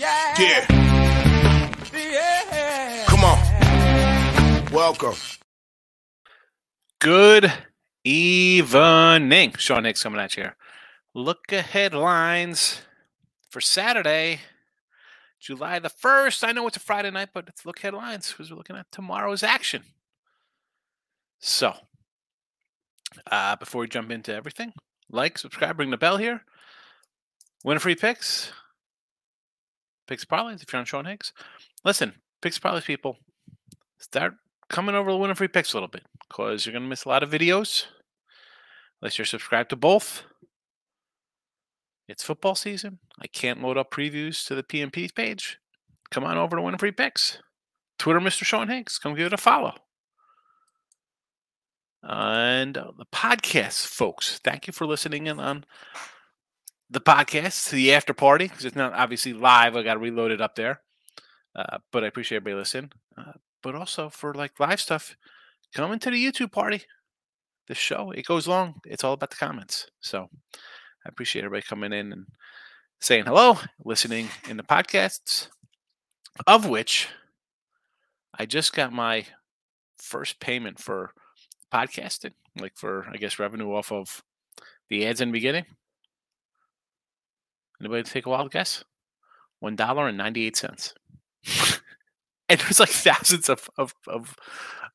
Yeah. Yeah. Come on. Welcome. Good evening. Sean Higgs coming at you here. Look Ahead Lines for Saturday, July the 1st. I know it's a Friday night, but it's look headlines because we're looking at tomorrow's action. So, uh, before we jump into everything, like, subscribe, ring the bell here. Win free picks. Picks parlays if you're on Sean Higgs. Listen, picks parlays people, start coming over to win a free picks a little bit because you're going to miss a lot of videos unless you're subscribed to both. It's football season. I can't load up previews to the PMP page. Come on over to Win Free Picks. Twitter, Mr. Sean Hanks. Come give it a follow. And uh, the podcast, folks. Thank you for listening in on the podcast, the after party, because it's not obviously live. I got to reload it up there. Uh, but I appreciate everybody listening. Uh, but also for like live stuff, come into the YouTube party. The show, it goes long. It's all about the comments. So I appreciate everybody coming in and saying hello, listening in the podcasts, of which I just got my first payment for podcasting, like for, I guess, revenue off of the ads in the beginning. Anybody take a wild guess? One dollar and ninety eight cents. and was like thousands of of of,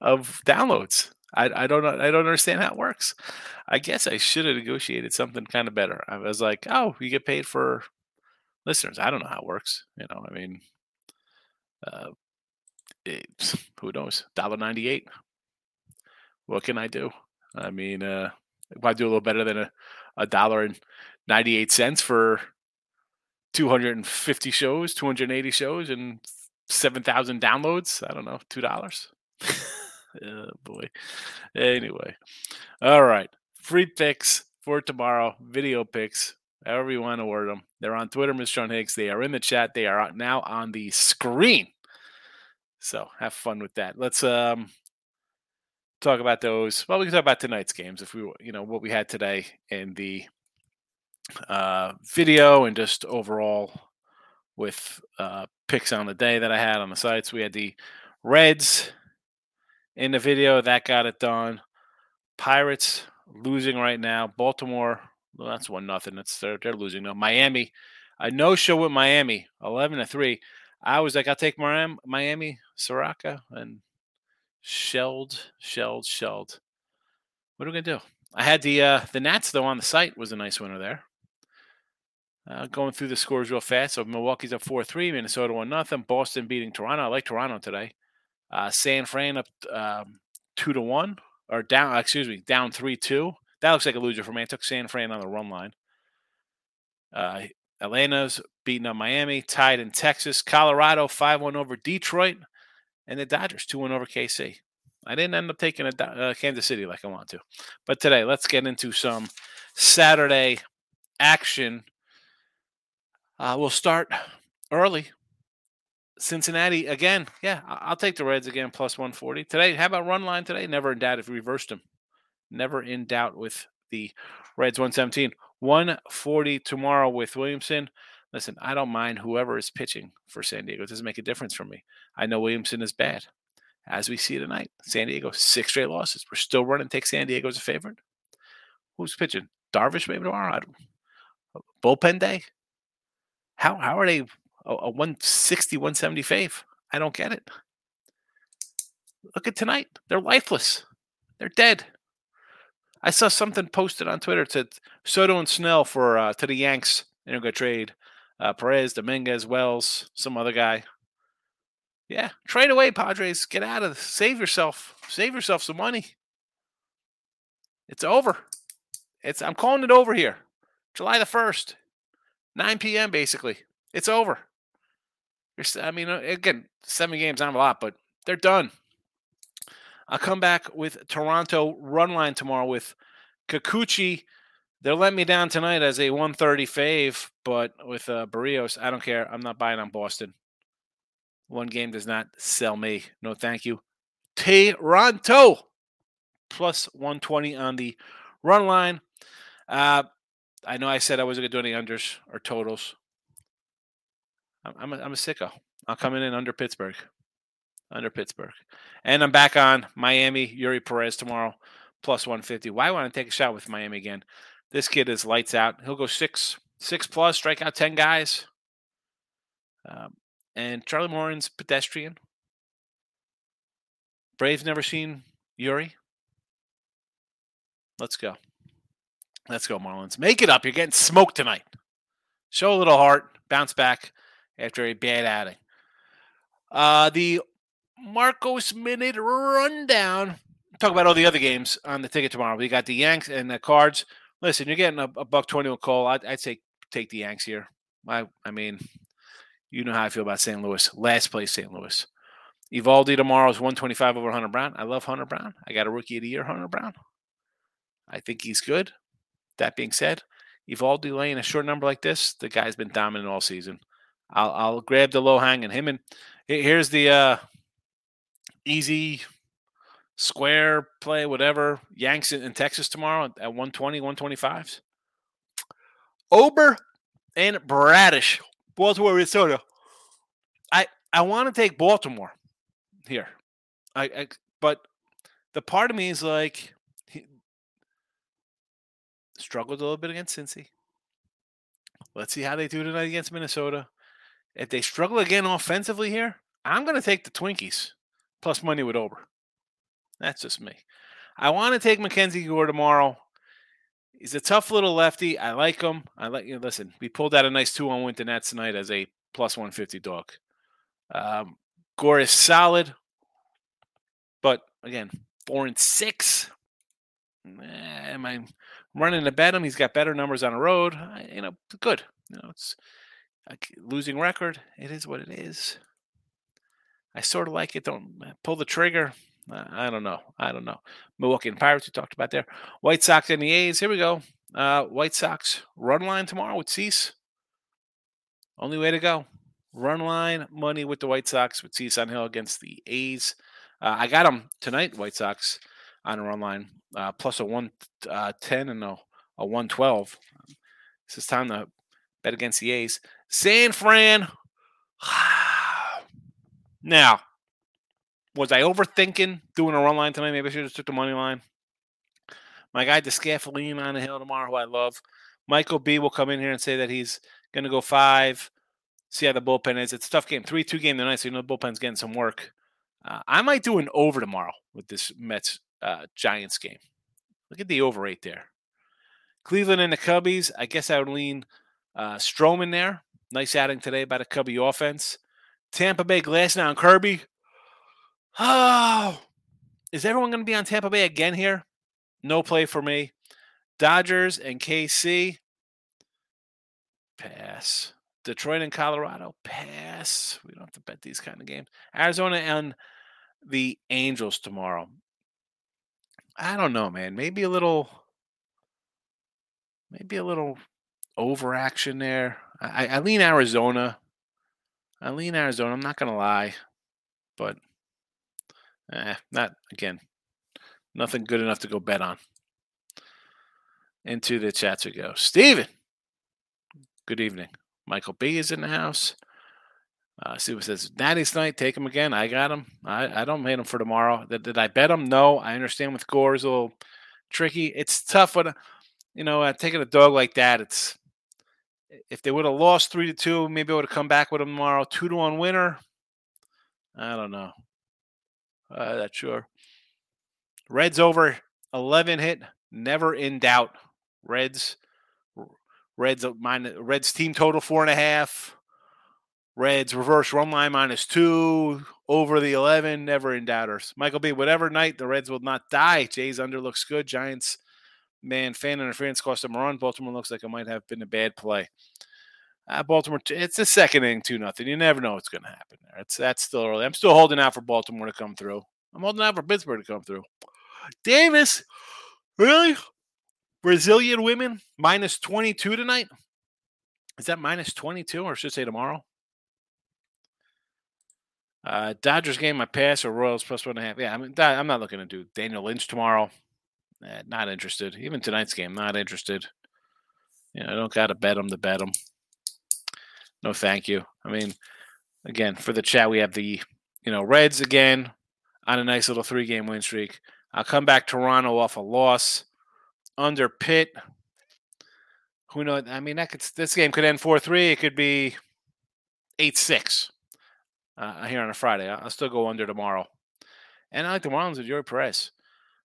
of downloads. I, I don't. I don't understand how it works. I guess I should have negotiated something kind of better. I was like, oh, you get paid for listeners. I don't know how it works. You know, I mean, uh, it, who knows? Dollar ninety eight. What can I do? I mean, uh, I do a little better than a, a dollar and ninety eight cents for two hundred and fifty shows, two hundred and eighty shows, and seven thousand downloads. I don't know, two dollars. oh boy. Anyway, all right. Free picks for tomorrow. Video picks, however you want to word them. They're on Twitter, Mr. Sean Higgs. They are in the chat. They are now on the screen. So have fun with that. Let's um talk about those. Well, we can talk about tonight's games if we, you know, what we had today in the uh, video and just overall with uh, picks on the day that I had on the sites. We had the Reds in the video that got it done. Pirates losing right now. Baltimore, well, that's one nothing. That's they're, they're losing now. Miami, a no show with Miami, eleven to three. I was like, I'll take Miami, Soroka, and shelled, shelled, shelled. What are we gonna do? I had the uh, the Nats though on the site was a nice winner there. Uh, going through the scores real fast. So Milwaukee's up four three, Minnesota one nothing, Boston beating Toronto. I like Toronto today. Uh, San Fran up um, two to one or down. Excuse me, down three two. That looks like a loser for me. I took San Fran on the run line. Uh, Atlanta's beating up Miami, tied in Texas. Colorado 5 1 over Detroit, and the Dodgers 2 1 over KC. I didn't end up taking a uh, Kansas City like I want to. But today, let's get into some Saturday action. Uh, we'll start early. Cincinnati again. Yeah, I'll take the Reds again plus 140 today. How about run line today? Never in doubt if we reversed them. Never in doubt with the Reds 117. 140 tomorrow with Williamson. Listen, I don't mind whoever is pitching for San Diego. It doesn't make a difference for me. I know Williamson is bad. As we see tonight, San Diego, six straight losses. We're still running, take San Diego as a favorite. Who's pitching? Darvish maybe tomorrow? I don't, bullpen day? How, how are they a, a 160, 170 fave? I don't get it. Look at tonight. They're lifeless. They're dead. I saw something posted on Twitter to Soto and Snell for uh, to the Yanks. They're gonna trade uh, Perez, Dominguez, Wells, some other guy. Yeah, trade away, Padres. Get out of this. Save yourself. Save yourself some money. It's over. It's I'm calling it over here. July the first, 9 p.m. Basically, it's over. I mean, uh, again, seven games, not a lot, but they're done. I'll come back with Toronto run line tomorrow with Kikuchi. They're letting me down tonight as a 130 fave, but with uh, Berrios, I don't care. I'm not buying on Boston. One game does not sell me. No, thank you. Toronto plus 120 on the run line. Uh, I know I said I wasn't going to do any unders or totals. I'm, I'm, a, I'm a sicko. I'll come in under Pittsburgh. Under Pittsburgh. And I'm back on Miami, Eury Perez tomorrow, plus 150. Why I want to take a shot with Miami again? This kid is lights out. He'll go six, six plus, strike out 10 guys. Um, and Charlie Morton's pedestrian. Braves never seen Yuri. Let's go. Let's go, Marlins. Make it up. You're getting smoked tonight. Show a little heart. Bounce back after a bad outing. Uh, the Marcos Minute Rundown. Talk about all the other games on the ticket tomorrow. We got the Yanks and the Cards. Listen, you're getting a, a buck twenty Cole. I'd, I'd say take the Yanks here. I, I mean, you know how I feel about St. Louis. Last place, St. Louis. Eovaldi tomorrow is 125 over Hunter Brown. I love Hunter Brown. I got a rookie of the year, Hunter Brown. I think he's good. That being said, Eovaldi laying a short number like this, the guy's been dominant all season. I'll, I'll grab the low hanging him and here's the uh, easy square play, whatever. Yanks in, in Texas tomorrow at 120, 125s. Ober and Bradish, Baltimore, Minnesota. I I want to take Baltimore here. I, I but the part of me is like struggled a little bit against Cincy. Let's see how they do tonight against Minnesota. If they struggle again offensively here, I'm going to take the Twinkies plus money with Ober. That's just me. I want to take Mackenzie Gore tomorrow. He's a tough little lefty. I like him. I like you. Know, listen, we pulled out a nice two on win to Nats tonight as a plus 150 dog. Um, Gore is solid, but again, four and six. Eh, am I running to bet him? He's got better numbers on the road. You know, good. You know, it's a losing record. It is what it is. I sort of like it. Don't uh, pull the trigger. I don't know. I don't know. Milwaukee and Pirates, we talked about there. White Sox and the A's. Here we go. Uh, White Sox run line tomorrow with Cease. Only way to go. Run line money with the White Sox with Cease on Hill against the A's. Uh, I got them tonight, White Sox, on a run line, uh, plus a 110 uh, and a, a 112. This is time to bet against the A's. San Fran. Now, was I overthinking doing a run line tonight? Maybe I should have just took the money line. My guy DeSclafani on the hill tomorrow, who I love. Michael B will come in here and say that he's going to go five. See how the bullpen is. It's a tough game. 3 2 game tonight, so you know the bullpen's getting some work. Uh, I might do an over tomorrow with this Mets uh, Giants game. Look at the over right there. Cleveland and the Cubbies. I guess I would lean uh, Stroman there. Nice outing today by the Cubby offense. Tampa Bay Glasnow and Kirby. Oh, is everyone going to be on Tampa Bay again here? No play for me. Dodgers and KC. Pass. Detroit and Colorado. Pass. We don't have to bet these kind of games. Arizona and the Angels tomorrow. I don't know, man. Maybe a little, maybe a little overaction there. I, I lean Arizona. I lean Arizona. I'm not gonna lie, but eh, not again. Nothing good enough to go bet on. Into the chats we go. Steven. Good evening. Michael B is in the house. Uh, Steven says, Natty's night, take him again. I got him. I, I don't hate him for tomorrow. Did, did I bet him? No. I understand with Gore is a little tricky. It's tough when, you know, uh, taking a dog like that, it's if they would have lost three to two, maybe I would have come back with them tomorrow. Two to one winner. I don't know. Uh, that's sure. Reds over 11 hit, never in doubt. Reds, Reds minus Reds team total four and a half. Reds reverse run line minus two over the 11, never in doubters. Michael B. Whatever night the Reds will not die. Jays under looks good. Giants man, fan interference cost them a run. Baltimore looks like it might have been a bad play. Uh, Baltimore, it's the second inning, two nothing. You never know what's going to happen there. It's that's still early. I'm still holding out for Baltimore to come through. I'm holding out for Pittsburgh to come through. Davis, really? Brazilian women minus 22 tonight. Is that minus 22 or should I say tomorrow? Uh, Dodgers game, I pass or Royals plus one and a half. Yeah, I mean, I'm not looking to do Daniel Lynch tomorrow. Eh, not interested. Even tonight's game, not interested. You know, I don't got to bet them to bet them. no, thank you. I mean, again, for the chat, we have the you know Reds again on a nice little three game win streak. I'll come back Toronto off a loss under Pitt. Who knows? I mean, that could this game could end four three. It could be eight six uh, here on a Friday. I'll still go under tomorrow. And I like the Marlins with Eury Perez.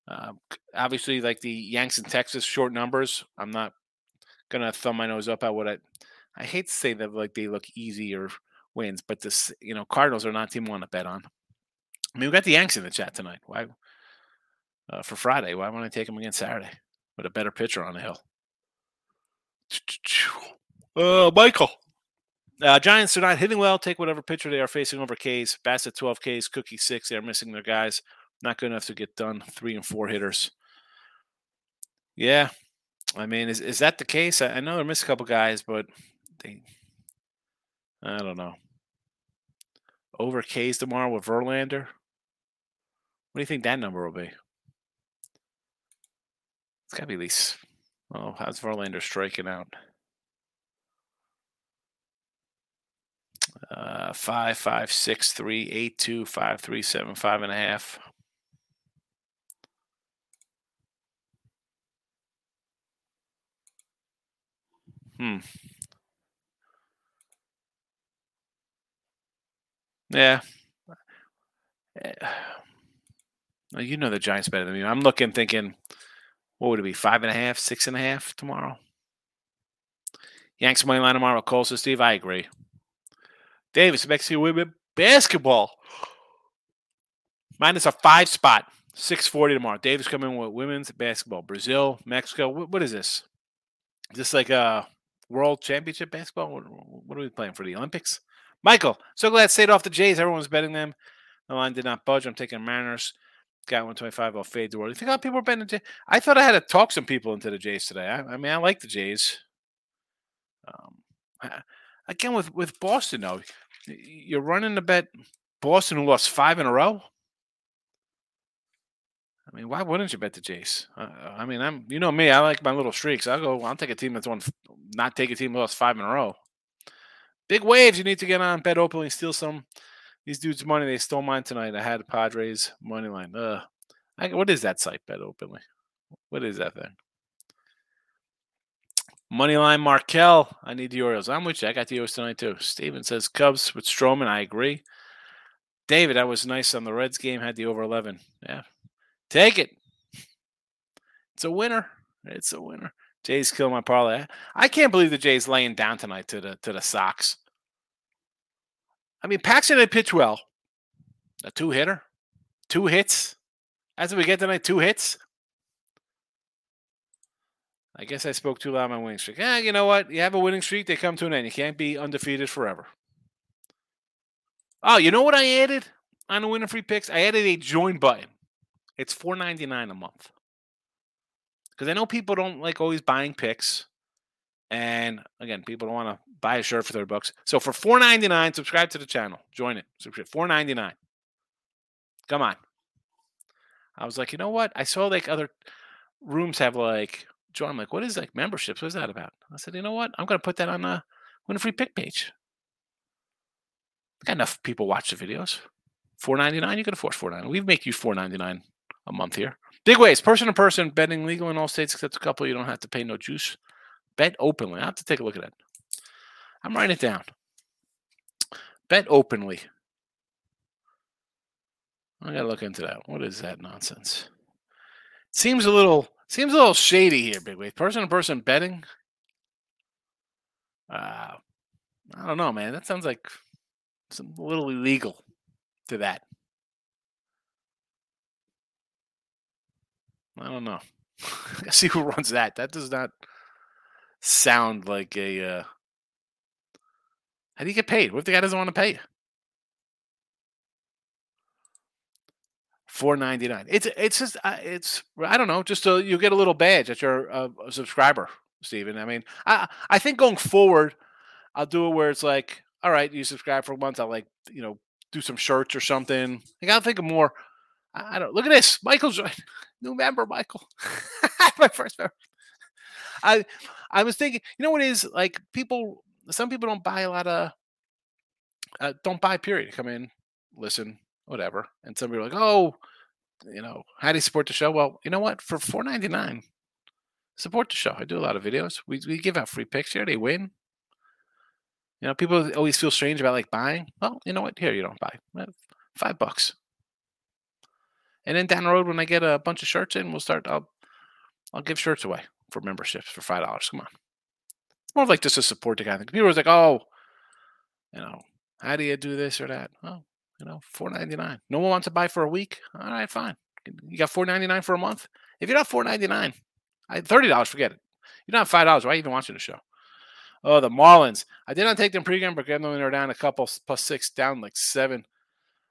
Uh, obviously, like the Yanks in Texas, short numbers. I'm not gonna thumb my nose up at what I. I hate to say that like they look easy or wins, but this you know Cardinals are not a team I want to bet on. I mean, we got the Yanks in the chat tonight. Why uh, for Friday? Why won't I take them against Saturday with a better pitcher on the hill? Uh, Michael. Uh, Giants are not hitting well. Take whatever pitcher they are facing over K's. Bassitt 12 Ks, Cookie 6. They are missing their guys. Not good enough to get done. Three and four hitters. Yeah. I mean, is, is that the case? I, I know they missed a couple guys, but they, I don't know. Over K's tomorrow with Verlander. What do you think that number will be? It's got to be at least. Oh, how's Verlander striking out? Uh, five, five, six, three, eight, two, five, three, seven, five and a half. Hmm. Yeah. Well, you know the Giants better than me. I'm looking, thinking, what would it be? Five and a half, six and a half tomorrow. Yanks money line tomorrow. Cole says, Steve, I agree. Davis, Mexico women basketball. Minus a five spot. 640 tomorrow. Davis coming with women's basketball. Brazil, Mexico. What, what is this? Is this like a world championship basketball? What, what, are we playing for the Olympics? Michael, so glad stayed off the Jays. Everyone's betting them. The line did not budge. I'm taking Mariners. Got 125. I'll fade the world. You think how people are betting the Jays? I thought I had to talk some people into the Jays today. I, I mean, I like the Jays. Um, I, again with with Boston though, you're running the bet. Boston who lost five in a row. I mean, why wouldn't you bet the Jays? Uh, I mean, I'm you know me. I like my little streaks. I'll go. I'll take a team that's won, not take a team that lost five in a row. Big waves. You need to get on bet openly. Steal some these dudes' money. They stole mine tonight. I had Padres money line. Uh, I, what is that site? Bet openly. What is that thing? Moneyline Markel. I need the Orioles. I'm with you. I got the Orioles tonight too. Steven says Cubs with Stroman. I agree. David, that was nice on the Reds game. Had the over 11. Yeah. Take it. It's a winner. It's a winner. Jays kill my parlay. I can't believe the Jays laying down tonight to the to the Sox. I mean, Paxton had pitch well. A two hitter, two hits. As we get tonight, two hits. I guess I spoke too loud on my winning streak. Yeah, you know what? You have a winning streak, they come to an end. You can't be undefeated forever. Oh, you know what I added on the winner free picks? I added a join button. It's four ninety nine a month. Because I know people don't like always buying picks. And again, people don't want to buy a shirt for 30 bucks. So for four ninety nine, subscribe to the channel. Join it. Subscribe. Four ninety nine. Come on. I was like, you know what? I saw like other rooms have like John, I'm like, what is like memberships? What's that about? I said, you know what? I'm going to put that on a win a free pick page. I Got enough people watch the videos. Four ninety nine. You can afford four ninety. We make you four ninety nine a month here. Big ways, person to person, betting legal in all states except a couple. You don't have to pay no juice. Bet openly. I have to take a look at that. I'm writing it down. Bet openly. I gotta look into that. What is that nonsense? It seems a little Seems a little shady here, Big Wave. Person to person betting. Uh, I don't know, man. That sounds like some a little illegal to that. I don't know. I see who runs that. That does not sound like a. Uh... How do you get paid? What if the guy doesn't want to pay you? Four ninety nine. It's it's just uh, it's I don't know. Just so you get a little badge that you're a, a subscriber, Stephen. I mean, I I think going forward, I'll do it where it's like, all right, you subscribe for a month. I'll like you know do some shirts or something. I gotta think of more. I, don't look at this. Michael's new member. Michael, my first member. I I was thinking, you know what is like people some people don't buy a lot of uh, don't buy period. Come in, listen, whatever. And some people are like, oh, you know, how do you support the show? Well, you know what? For four ninety nine, support the show. I do a lot of videos. We we give out free picks here. They win. You know, people always feel strange about like buying. Well, you know what? Here you don't buy. Five bucks. And then down the road, when I get a bunch of shirts in, we'll start. I'll I'll give shirts away for memberships for five dollars. Come on, it's more like just a support the guy. The people was like, oh, you know, how do you do this or that? Oh, you know, four ninety nine. No one wants to buy for a week. All right, fine. You got four ninety nine for a month. If you're not four ninety nine, thirty dollars, forget it. You're not five dollars. Why are you even watching the show? Oh, the Marlins. I did not take them pregame, but them when they're down a couple plus six, down like seven.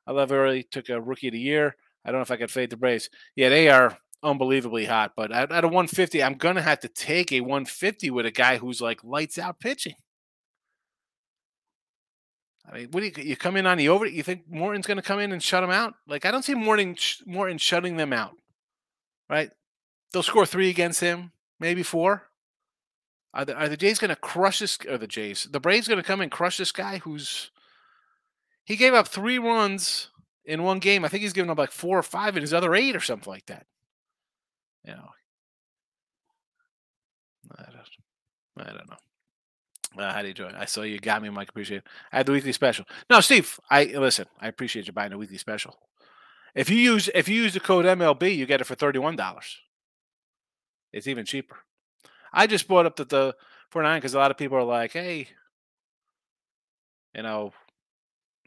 I love early. Took a rookie of the year. I don't know if I could fade the Braves. Yeah, they are unbelievably hot. But at, at a 150, I'm gonna have to take a 150 with a guy who's like lights out pitching. I mean, what do you, you come in on the over? You think Morton's going to come in and shut them out? Like, I don't see Morton Morton shutting them out. Right? They'll score three against him, maybe four. Are the, are the Jays going to crush this? Or the Jays? The Braves going to come and crush this guy who's he gave up three runs in one game. I think he's given up like four or five in his other eight or something like that. You know, I don't, I don't know. Uh, how do you doing? I saw you got me, Mike. Appreciate it. I had the weekly special. No, Steve. I listen. I appreciate you buying the weekly special. If you use if you use the code MLB, you get it for thirty one dollars. It's even cheaper. I just brought up that the for nine because a lot of people are like, "Hey, you know,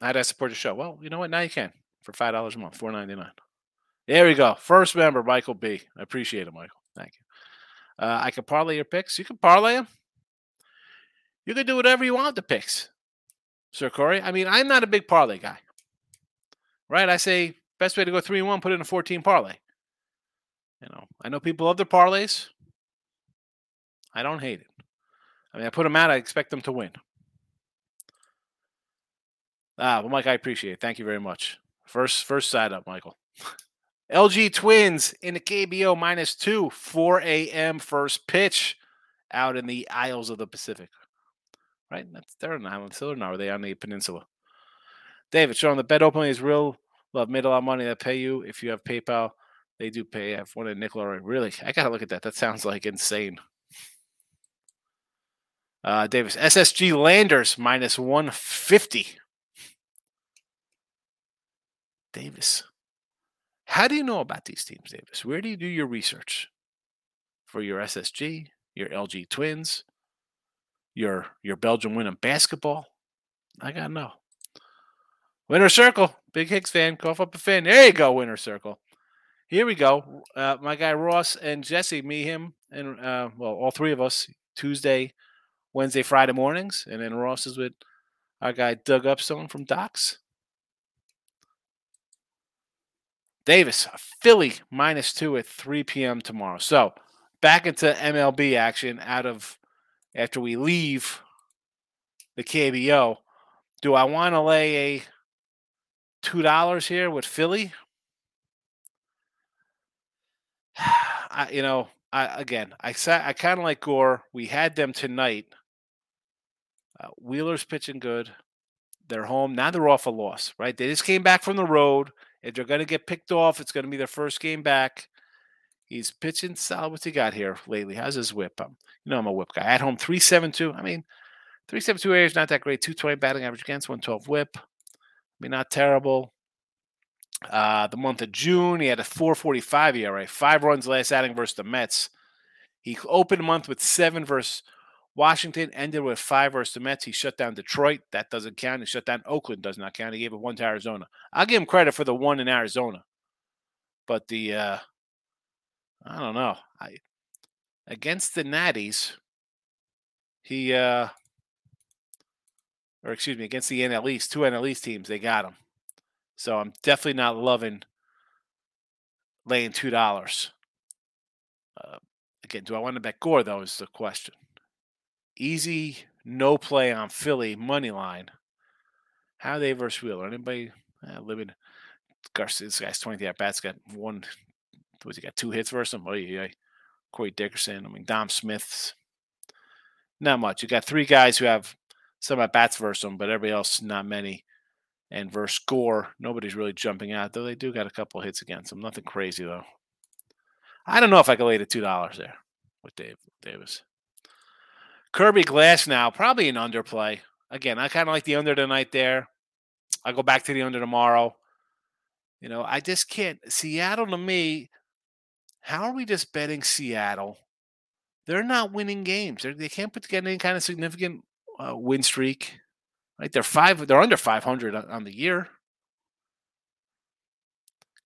how do I support the show?" Well, you know what? Now you can for five dollars a month, four ninety nine. There we go. First member, Michael B. I appreciate it, Michael. Thank you. Uh, I can parlay your picks. You can parlay them. You can do whatever you want the picks, Sir Corey. I mean, I'm not a big parlay guy, right? I say best way to go three and one, put in a 14 parlay. You know, I know people love their parlays. I don't hate it. I mean, I put them out. I expect them to win. Ah, well, Mike, I appreciate it. Thank you very much. First, first side up, Michael. LG Twins in the KBO minus two, 4 a.m. first pitch out in the Isles of the Pacific. Right? That's they're on island still, or now are they on the peninsula? David, showing the bet openly is real. Love made a lot of money that pay you if you have PayPal. They do pay. I've won a nickel already. Really? I gotta look at that. That sounds like insane. Uh, Davis, SSG Landers minus 150. Davis, how do you know about these teams, Davis? Where do you do your research for your SSG, your LG Twins, your your Belgium winning basketball? I gotta know. Winner Circle, Big Hicks fan, cough up a fan. There you go, Winner Circle. Here we go. Uh, my guy Ross and Jesse, me, him, and uh, well, all three of us Tuesday, Wednesday, Friday mornings, and then Ross is with our guy Doug Upstone from Docs. Davis, Philly minus two at 3 p.m. tomorrow. So back into MLB action out of after we leave the KBO. Do I want to lay a two dollars here with Philly? I, you know, I again, I sat, I kind of like Gore. We had them tonight. Uh, Wheeler's pitching good. They're home now. They're off a loss, right? They just came back from the road. If they're going to get picked off, it's going to be their first game back. He's pitching solid. What's he got here lately? How's his whip? Um, you know, I'm a whip guy. At home, 372. I mean, 372 area is not that great. 220 batting average against, 112 whip. I mean, not terrible. Uh, the month of June, he had a 445 ERA, five runs last outing versus the Mets. He opened the month with seven versus Washington, ended with five versus the Mets. He shut down Detroit. That doesn't count. He shut down Oakland. Does not count. He gave it one to Arizona. I'll give him credit for the one in Arizona. But the, uh, I don't know. I Against the Natties, he, uh, or excuse me, against the NL East, two NL East teams, they got him. So I'm definitely not loving laying two dollars. Uh, again, do I want to bet Gore though? Is the question. Easy, no play on Philly money line. How they versus Wheeler? Anybody uh, living? Garcia, this guy's 20 at bats. Got one. Was he got two hits versus him? Oh yeah, Corey Dickerson. I mean Dom Smith's. Not much. You got three guys who have some at bats versus them, but everybody else not many. And versus score, nobody's really jumping out, though they do got a couple hits against them. Nothing crazy though. I don't know if I could lay the two dollars there with Dave Davis. Kirby Glasnow, probably an underplay. Again, I kind of like the under tonight there. I'll go back to the under tomorrow. You know, I just can't. Seattle to me, how are we just betting Seattle? They're not winning games. They're, they can not put together any kind of significant uh, win streak. Right? They're five. They're under 500 on, on the year.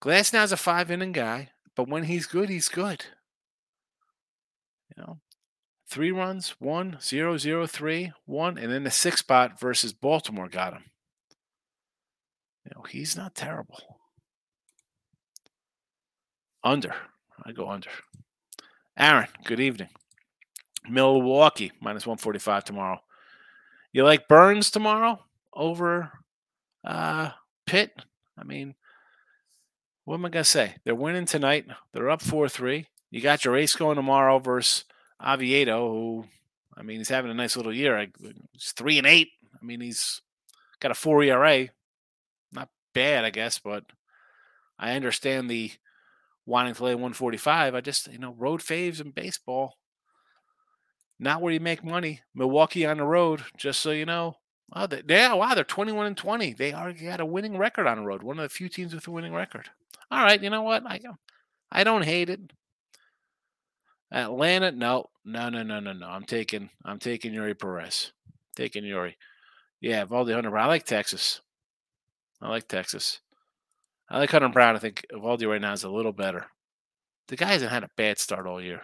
Glasnow's a five inning guy, but when he's good, he's good. You know, three runs, one, zero, zero, three, one, and then the six spot versus Baltimore got him. You know, he's not terrible. Under. I go under. Aaron, good evening. Milwaukee, minus 145 tomorrow. You like Burnes tomorrow over uh, Pitt? I mean, what am I going to say? They're winning tonight. They're up 4 3. You got your ace going tomorrow versus Oviedo, who, I mean, he's having a nice little year. He's 3 and 8. I mean, he's got a 4 ERA. Not bad, I guess, but I understand the wanting to lay 145. I just, you know, road faves in baseball, not where you make money. Milwaukee on the road, just so you know. Oh, they, yeah, wow, they're 21 and 20. They are got a winning record on the road. One of the few teams with a winning record. All right, you know what? I I don't hate it. Atlanta, no, no, no, no, no, no. I'm taking I'm taking Eury Perez. Taking Eury. Yeah, Valdi Hunter. I like Texas. I like Texas. I like Hunter Brown. I think Eovaldi right now is a little better. The guy hasn't had a bad start all year.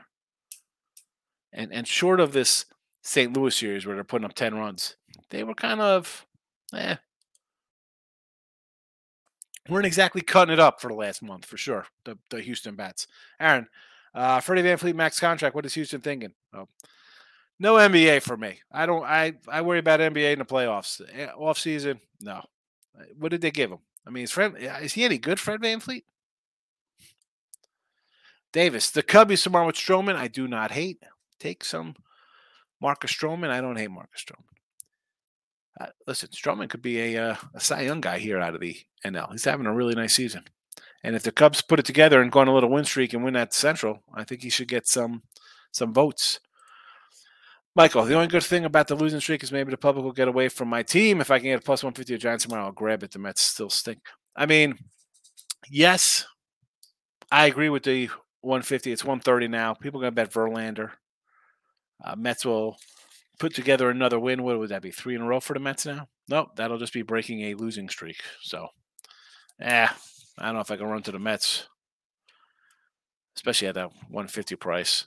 And and short of this St. Louis series where they're putting up 10 runs, they were kind of eh. Weren't exactly cutting it up for the last month for sure. The the Houston bats. Aaron, uh, Freddie VanVleet max contract. What is Houston thinking? Oh, no NBA for me. I don't. I I worry about NBA in the playoffs. Eh, off season, no. What did they give him? I mean, is Fred is he any good, Fred VanVleet? Davis, the Cubbies tomorrow with Stroman. I do not hate. Take some Marcus Stroman. I don't hate Marcus Stroman. Uh, listen, Stroman could be a, uh, a Cy Young guy here out of the NL. He's having a really nice season. And if the Cubs put it together and go on a little win streak and win that Central, I think he should get some some votes. Michael, the only good thing about the losing streak is maybe the public will get away from my team. If I can get a plus 150 Giants tomorrow, I'll grab it. The Mets still stink. I mean, yes, I agree with the 150. It's 130 now. People are going to bet Verlander. Uh, Mets will put together another win. What would that be? Three in a row for the Mets now? Nope, that'll just be breaking a losing streak. So, eh, I don't know if I can run to the Mets, especially at that 150 price.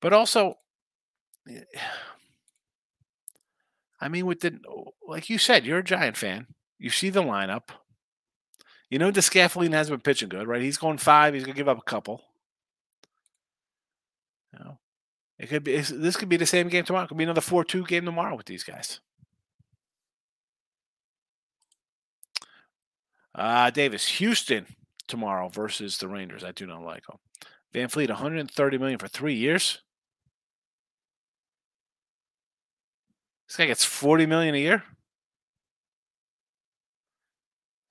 But also, I mean, with the like you said, you're a Giant fan. You see the lineup. You know DeSclafani has been pitching good, right? He's going five. He's gonna give up a couple. You know, it could be. This could be the same game tomorrow. It could be another four-two game tomorrow with these guys. Uh, Davis, Houston tomorrow versus the Rangers. I do not like them. VanVleet, 130 million for three years. This guy gets 40 million a year.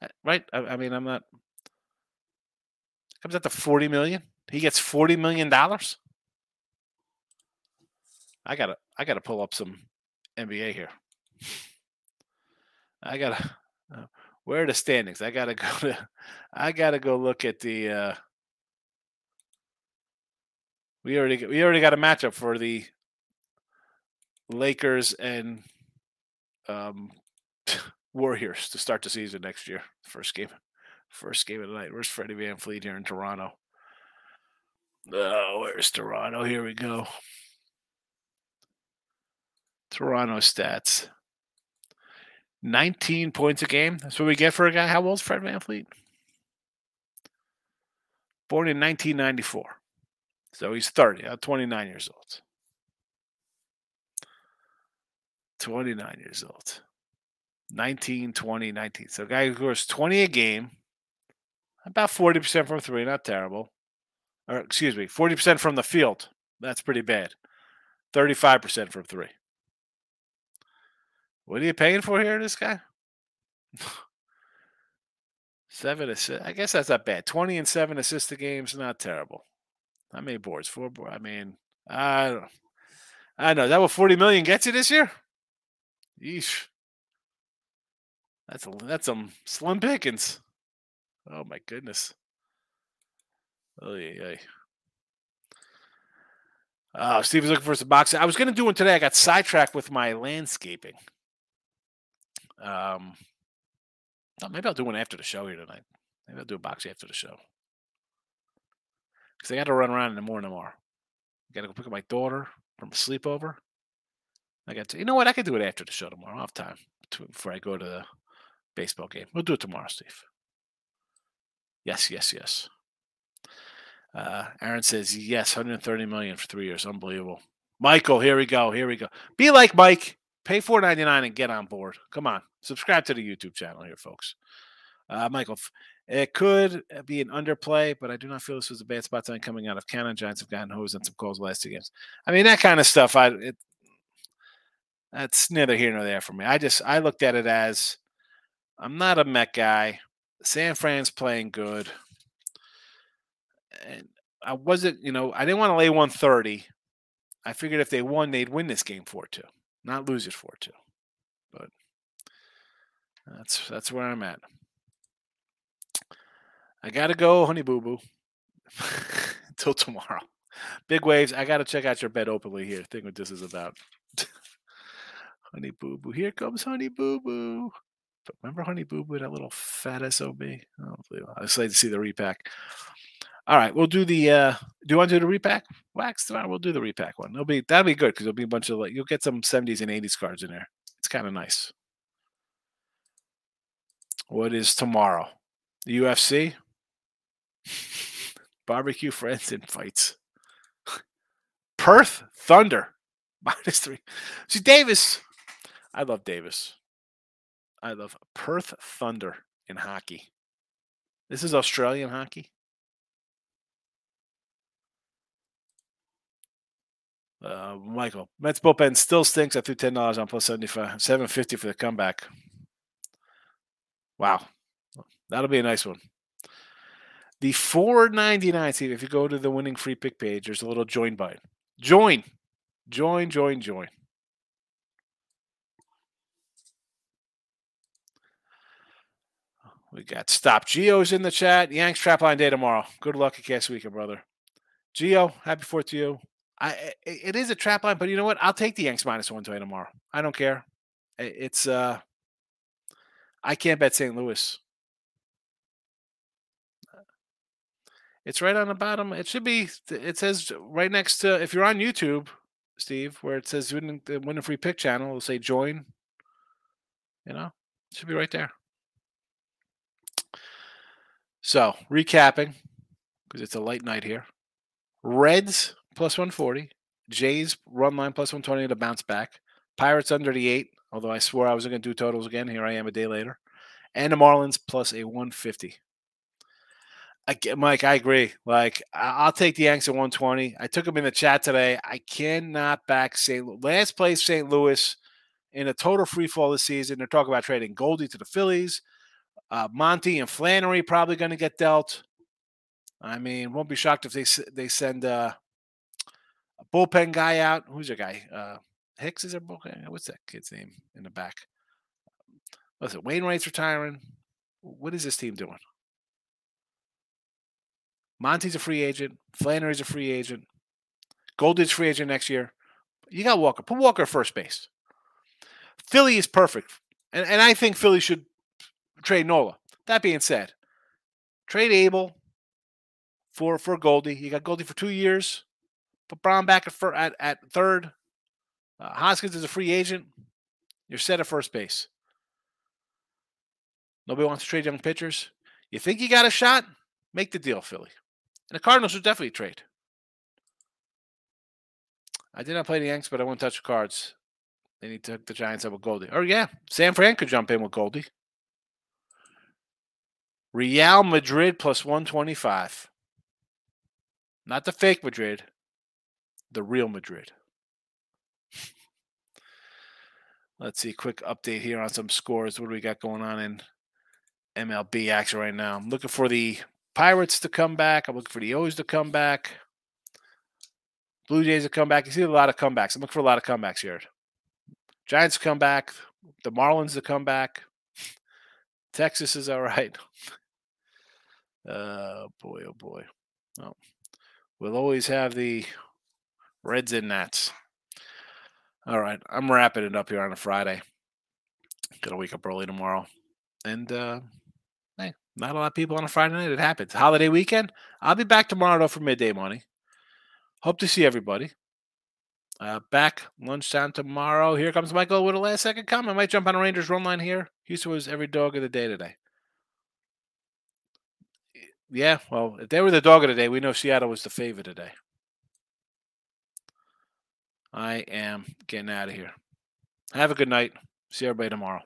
Uh, right? I, I mean, I'm not. Comes out to 40 million. He gets 40 million dollars. I gotta, I gotta pull up some NBA here. I gotta. Uh, where are the standings? I gotta go to. I gotta go look at the. Uh, we already, we already got a matchup for the Lakers and um, Warriors to start the season next year. First game, first game of the night. Where's Freddie VanVleet here in Toronto? Oh, where's Toronto? Here we go. Toronto stats. 19 points a game. That's what we get for a guy. How old's Fred VanVleet? Born in 1994. So he's 30, uh, 29 years old. 29 years old. 19, 20, 19. So guy who scores 20 a game, about 40% from three, not terrible. Or excuse me, 40% from the field. That's pretty bad. 35% from three. What are you paying for here, this guy? seven assists. I guess that's not bad. 20 and seven assists a game's not terrible. How many boards? Four boards. I mean, I don't I know. That what 40 million gets you this year? Yeesh. That's a that's some slim pickings. Oh my goodness. Oh yeah. Oh, Steve was looking for some boxing. I was going to do one today. I got sidetracked with my landscaping. Um, oh, maybe I'll do one after the show here tonight. Maybe I'll do a box after the show because I got to run around in the morning tomorrow. I got to go pick up my daughter from a sleepover. I got to, you know what? I could do it after the show tomorrow. I'll have time before I go to the baseball game. We'll do it tomorrow, Steve. Yes, yes, yes. Uh, Aaron says yes, 130 million for three years, unbelievable. Michael, here we go, here we go. Be like Mike, pay 4.99 and get on board. Come on, subscribe to the YouTube channel here, folks. Uh, Michael, it could be an underplay, but I do not feel this was a bad spot time coming out of Cannon. Giants have gotten hosed on some calls last two games. I mean, that kind of stuff. I it, that's neither here nor there for me. I just I looked at it as I'm not a Met guy. San Fran's playing good. And I wasn't, you know, I didn't want to lay 130. I figured if they won, they'd win this game 4 2, not lose it 4 2. But that's that's where I'm at. I gotta go, honey boo boo. Until tomorrow. Big waves. I gotta check out your bed openly here. Think what this is about. honey boo boo. Here comes honey boo boo. But remember Honey Boo Boo, that little fat SOB? Oh, I was excited to see the repack. All right, we'll do the. uh Do you want to do the repack wax tomorrow? We'll do the repack one. It'll be that'll be good because there'll be a bunch of like you'll get some 70s and 80s cards in there. It's kind of nice. What is tomorrow? The UFC, barbecue friends and fights. Perth Thunder minus three. See Davis. I love Davis. I love Perth Thunder in hockey. This is Australian hockey. Uh, Michael, Mets bullpen still stinks. I threw ten dollars on plus seventy five, seven fifty for the comeback. Wow, that'll be a nice one. The four ninety nine. See if you go to the winning free pick page, there's a little join button. Join, join, join, join. We got Stop Geo's in the chat. Yanks Trapline Day tomorrow. Good luck at Cast Weekend, brother. Geo, happy Fourth to you. I it is a trap line, but you know what? I'll take the Yanks minus one twenty tomorrow. I don't care. It's uh, I can't bet St. Louis. It's right on the bottom. It should be. It says right next to if you're on YouTube, Steve, where it says win, win a free pick channel. It'll say join. You know, it should be right there. So, recapping, because it's a light night here. Reds plus 140. Jays run line plus 120 to bounce back. Pirates under the eight, although I swore I was going to do totals again. Here I am a day later. And the Marlins plus a 150. I, Mike, I agree. Like, I'll take the Yanks at 120. I took them in the chat today. I cannot back St. Last place St. Louis in a total free fall this season. They're talking about trading Goldie to the Phillies. Uh, Monty and Flaherty probably going to get dealt. I mean, won't be shocked if they they send uh, a bullpen guy out. Who's your guy? Uh, Hicks is a bullpen. What's that kid's name in the back? Listen, Wainwright's retiring. What is this team doing? Monty's a free agent. Flaherty's a free agent. Goldie's free agent next year. You got Walker. Put Walker first base. Philly is perfect. And, and I think Philly should trade Nola. That being said, trade Abel for for Goldie. You got Goldie for two years. Put Brown back at for, at, at third. Uh, Hoskins is a free agent. You're set at first base. Nobody wants to trade young pitchers. You think you got a shot? Make the deal, Philly. And the Cardinals should definitely trade. I did not play the Yanks, but I won't touch the cards. They need to hook the Giants up with Goldie. Or yeah, San Fran could jump in with Goldie. Real Madrid plus 125. Not the fake Madrid, the real Madrid. Let's see, quick update here on some scores. What do we got going on in MLB action right now? I'm looking for the Pirates to come back. I'm looking for the O's to come back. Blue Jays to come back. You see a lot of comebacks. I'm looking for a lot of comebacks here. Giants come back. The Marlins to come back. Texas is all right. Uh, boy, oh boy. Oh, we'll always have the Reds and Nats. All right, I'm wrapping it up here on a Friday. To wake up early tomorrow, and uh, hey, not a lot of people on a Friday night. It happens. Holiday weekend. I'll be back tomorrow though for midday morning. Hope to see everybody. Uh, back lunchtime tomorrow. Here comes Michael with a last second comment. I Might jump on a Rangers run line here. Houston was every dog of the day today. Yeah, well, if they were the dog of the day, we know Seattle was the favorite today. I am getting out of here. Have a good night. See everybody tomorrow.